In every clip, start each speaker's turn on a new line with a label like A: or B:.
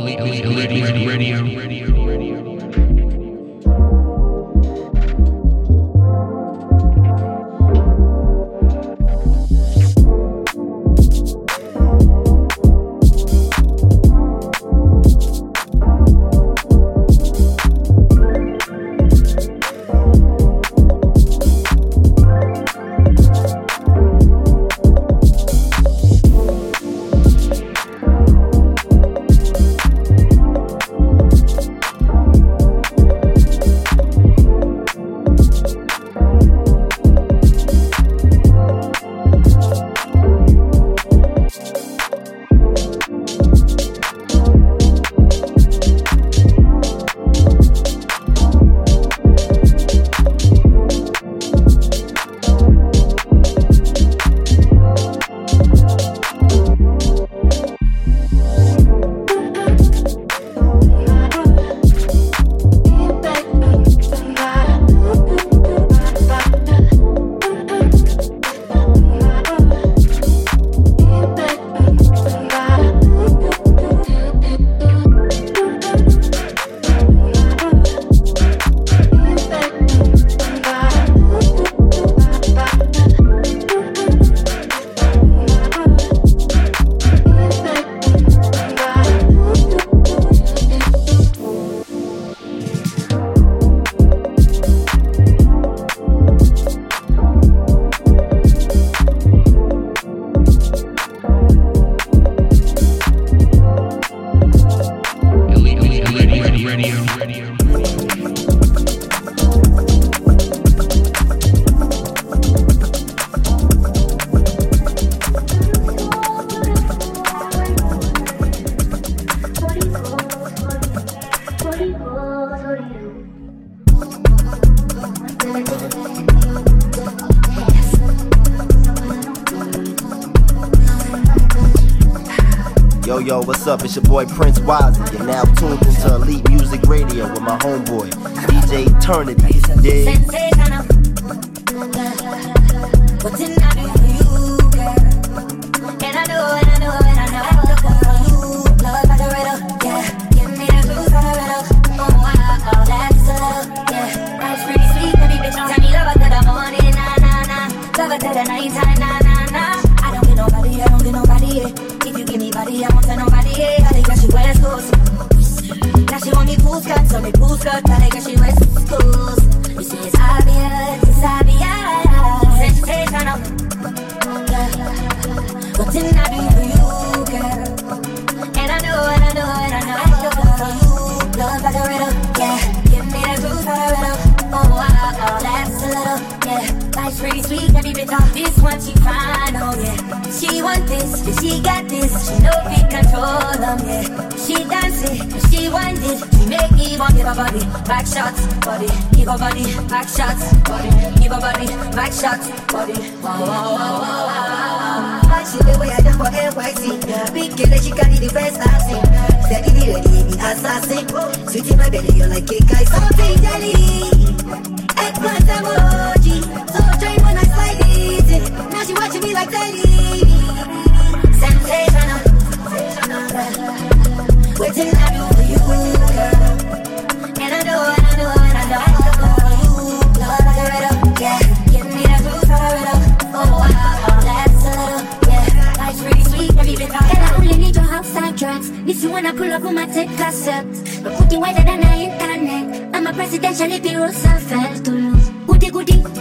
A: Elite, elite, elite, radio, radio, radio, radio.
B: It's your boy Prince Wazzy. You're now tuned into Elite Muzik Radio with my homeboy, DJ Eternity.
C: Love like a riddle, Life's pretty sweet, every bit of this one she fine, oh yeah. She want this, she got this. She know we control them, yeah. She dance it, she want it. She make me want give her body, back shots, body, give her body, back shots, body, give her body, back shots, body. Wow, wow, wow, wow, wow. wow. She the way I jump for NYC. Big girl, she it the best I've seen. Steady, the ready, the assassin. Sweet in my belly, you're like cake, I something jelly. Eggplant emoji, easy. Now she watching me like daily. Sensational. Wait I do for you, girl. And I know, and I know, and I know. Drugs, miss you
D: when I
C: pull up on my tech concept. But put wider than the internet. I'm a presidential if you self to lose. Goody goody.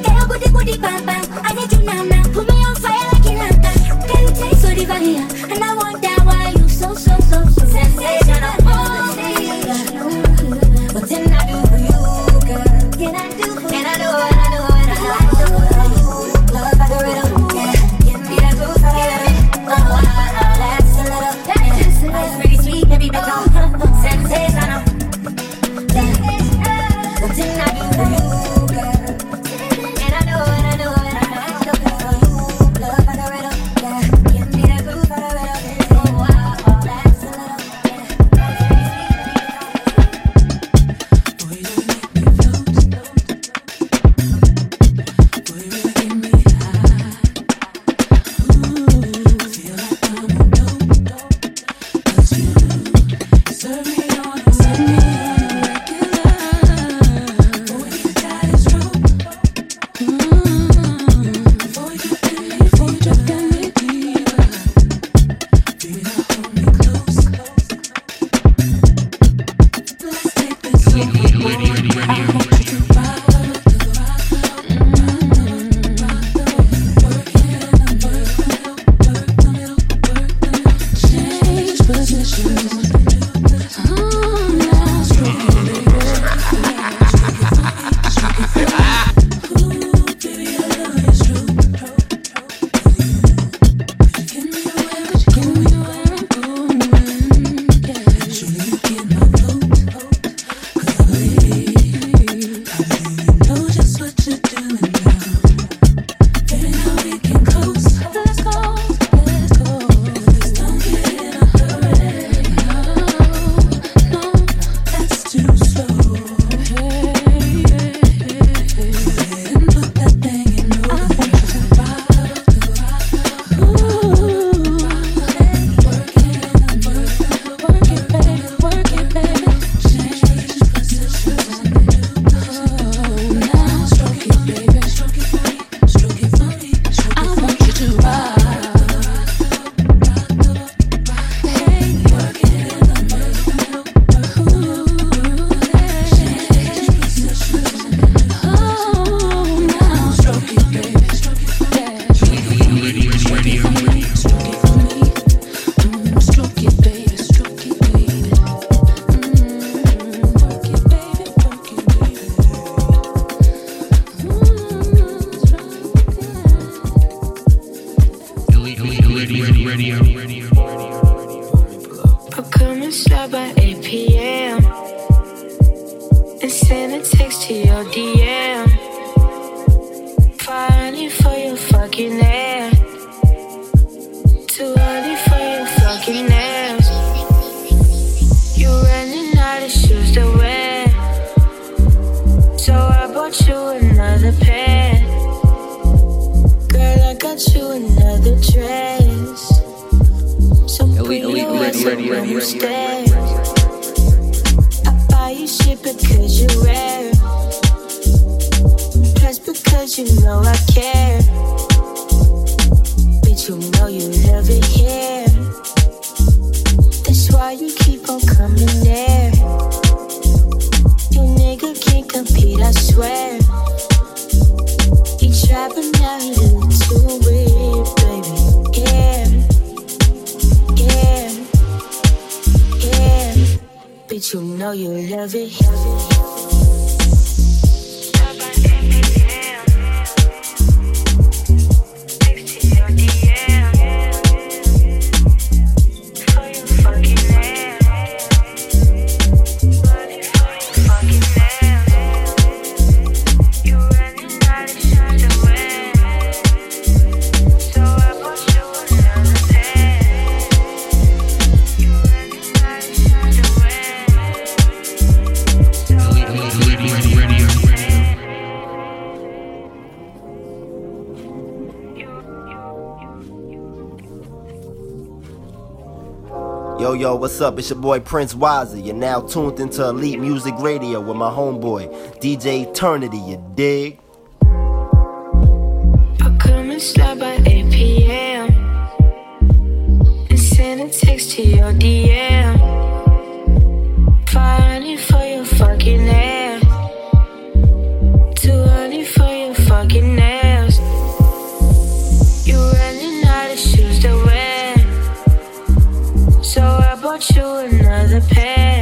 C: it, you know you love it.
B: Yo, what's up? It's your boy Prince Wiser. You're now tuned into Elite Muzik Radio with my homeboy, DJ Eternity, you dig?
E: I come and by 8 p.m. and send a text to your DM. Bought you another pair.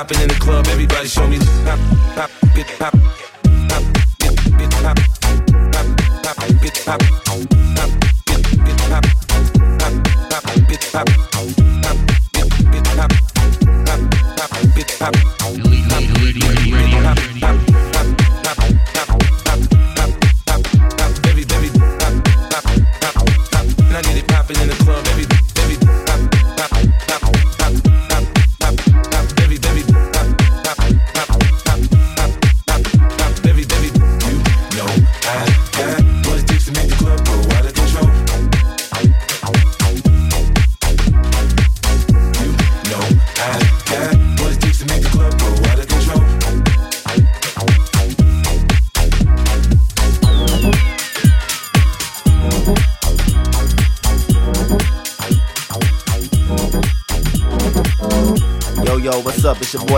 F: Popping in the club, everybody show me. pop, pop, pop, pop.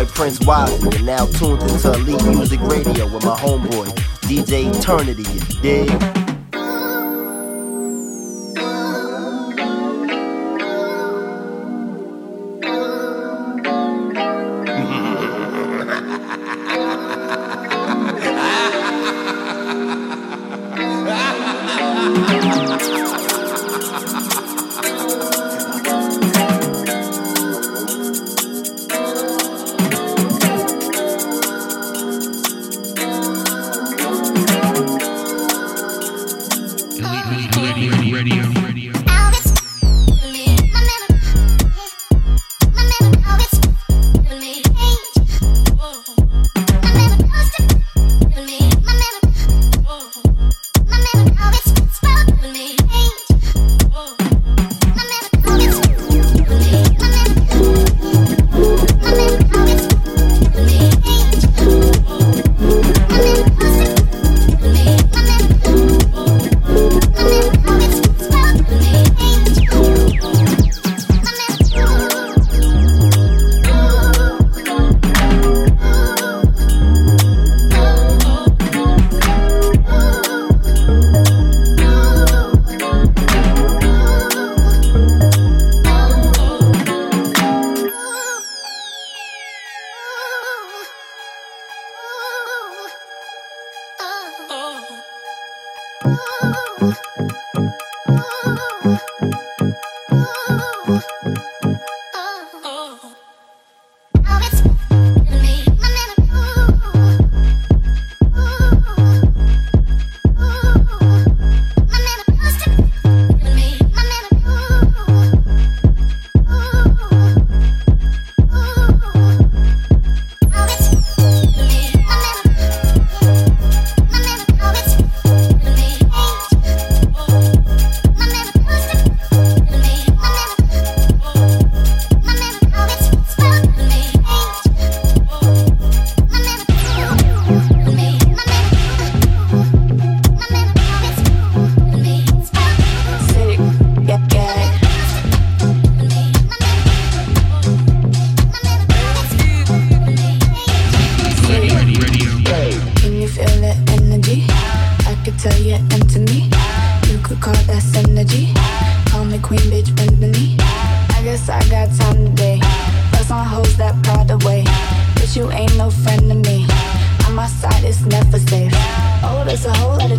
G: boy Prince Wiley and now tuned into Elite Muzik Radio with my homeboy, DJ Eternity. You dig?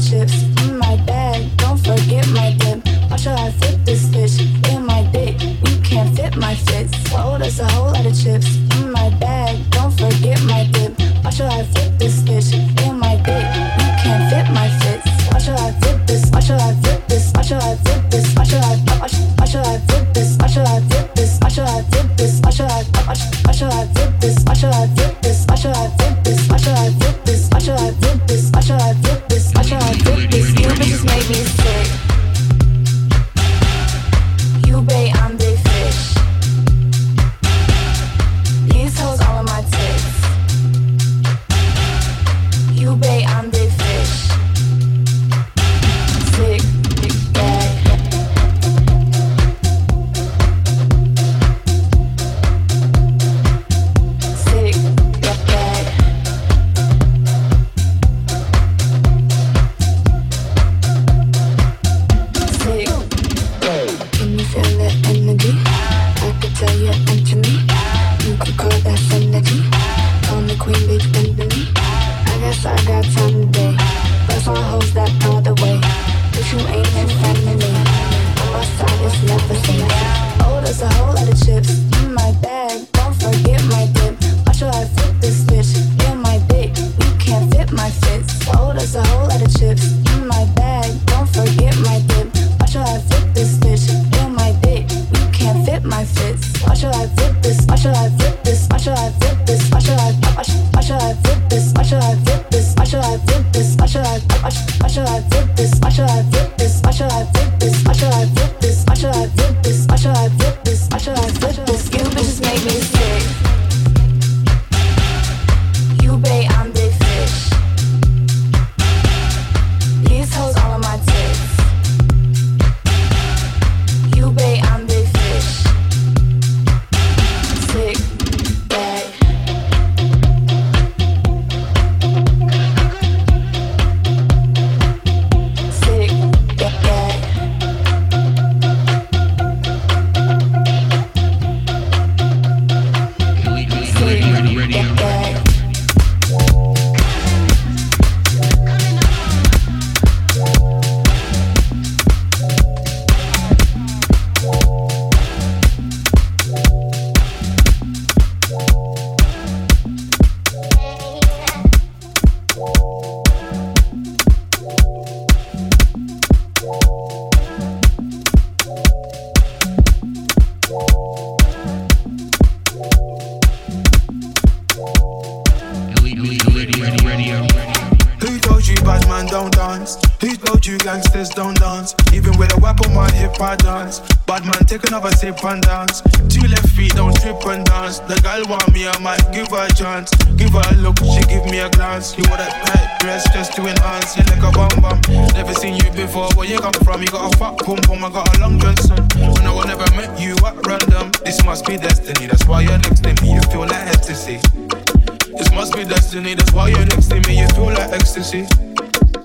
H: chips. got some You
D: want that tight dress just to enhance. You like a bum bum. Never seen you before. Where you come from? You got a fat pum pum. I got a long Johnson. When I never met you at random. This must be destiny. That's why you're next to me. You feel like ecstasy. This must be destiny, that's why you're next to me, you feel like ecstasy.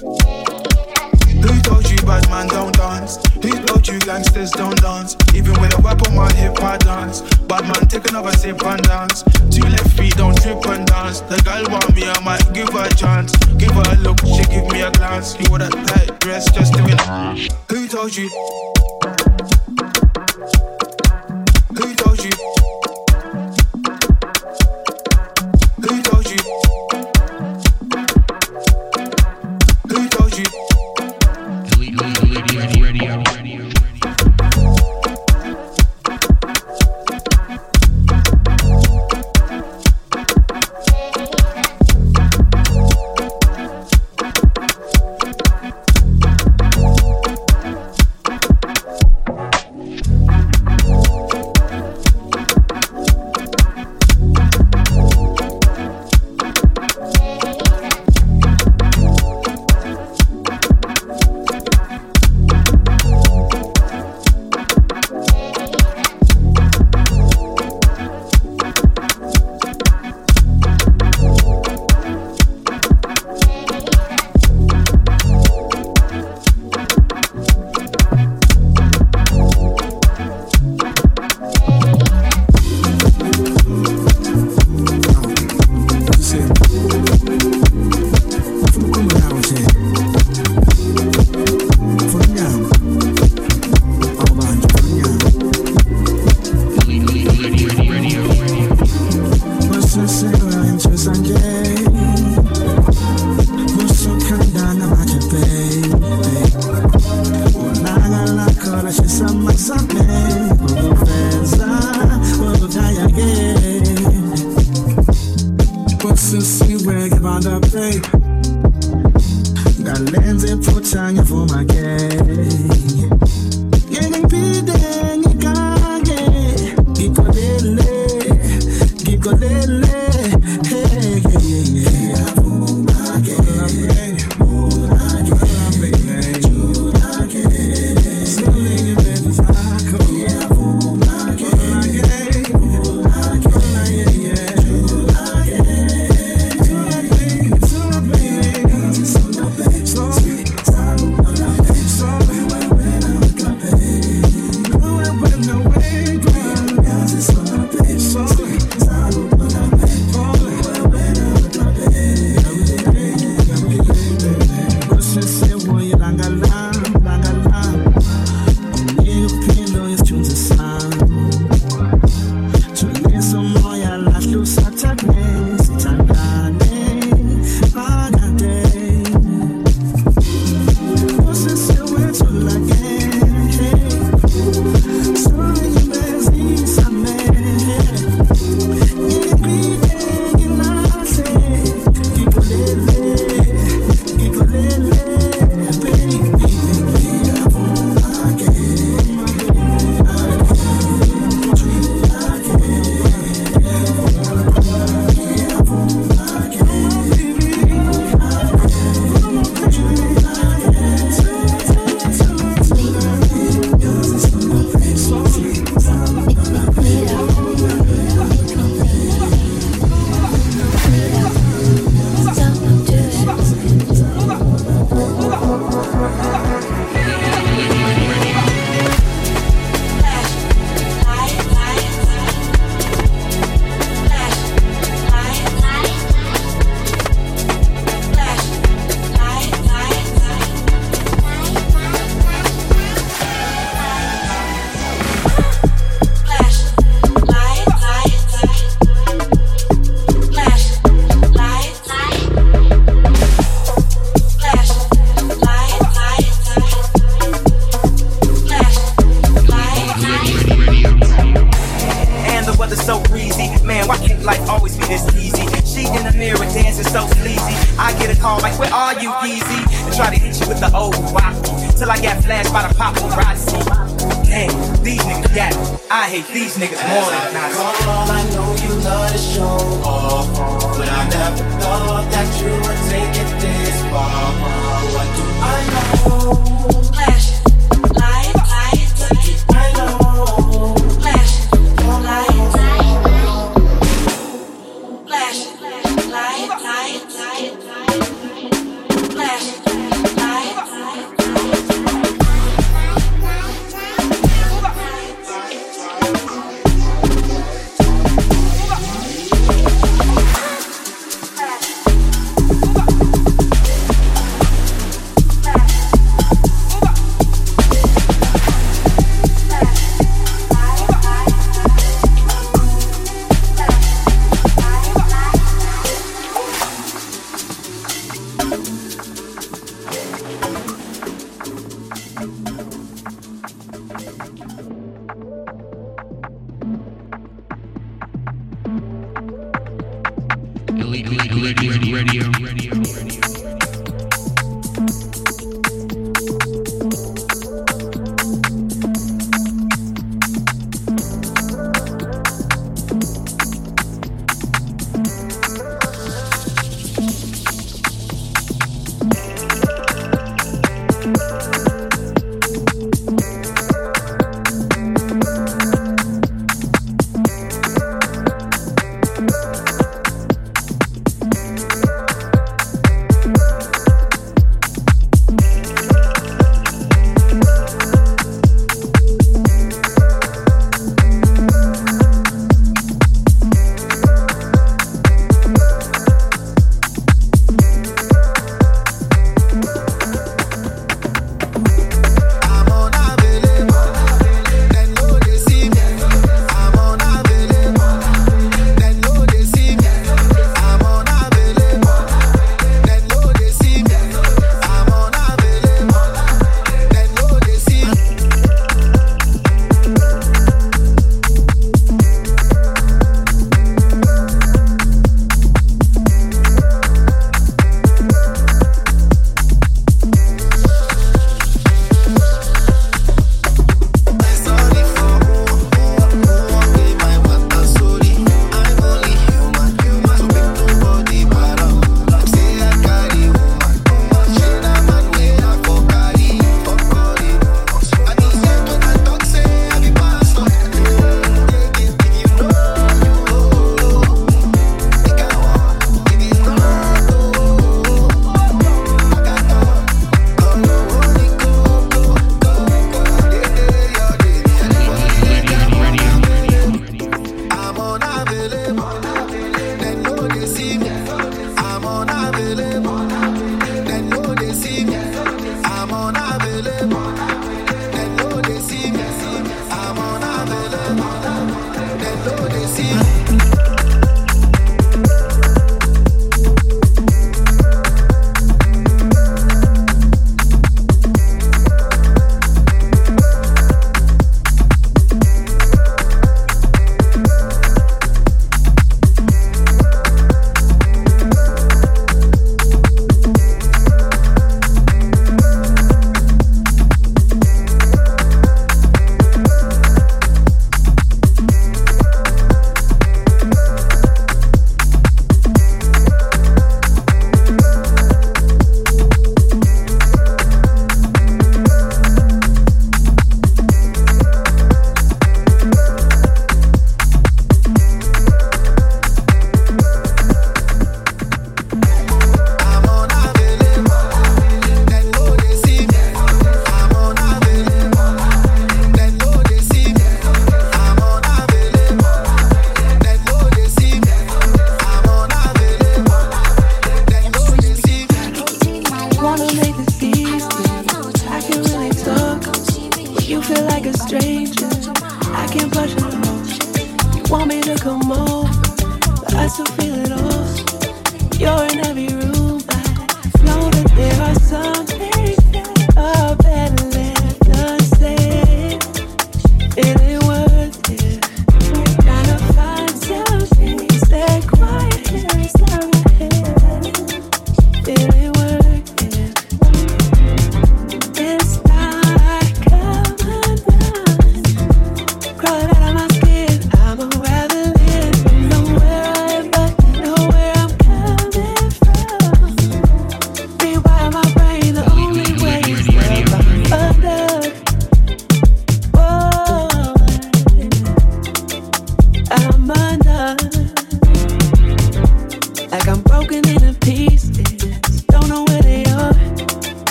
D: Who told you bad man don't dance? Told you gangsters don't dance? Even with a weapon on hip I dance. Bad man take another sip and dance. Two left feet don't trip and dance. The girl want me, I might give her a chance. Give her a look, she give me a glance. You wore that tight dress just to win. Who told you? Who told you?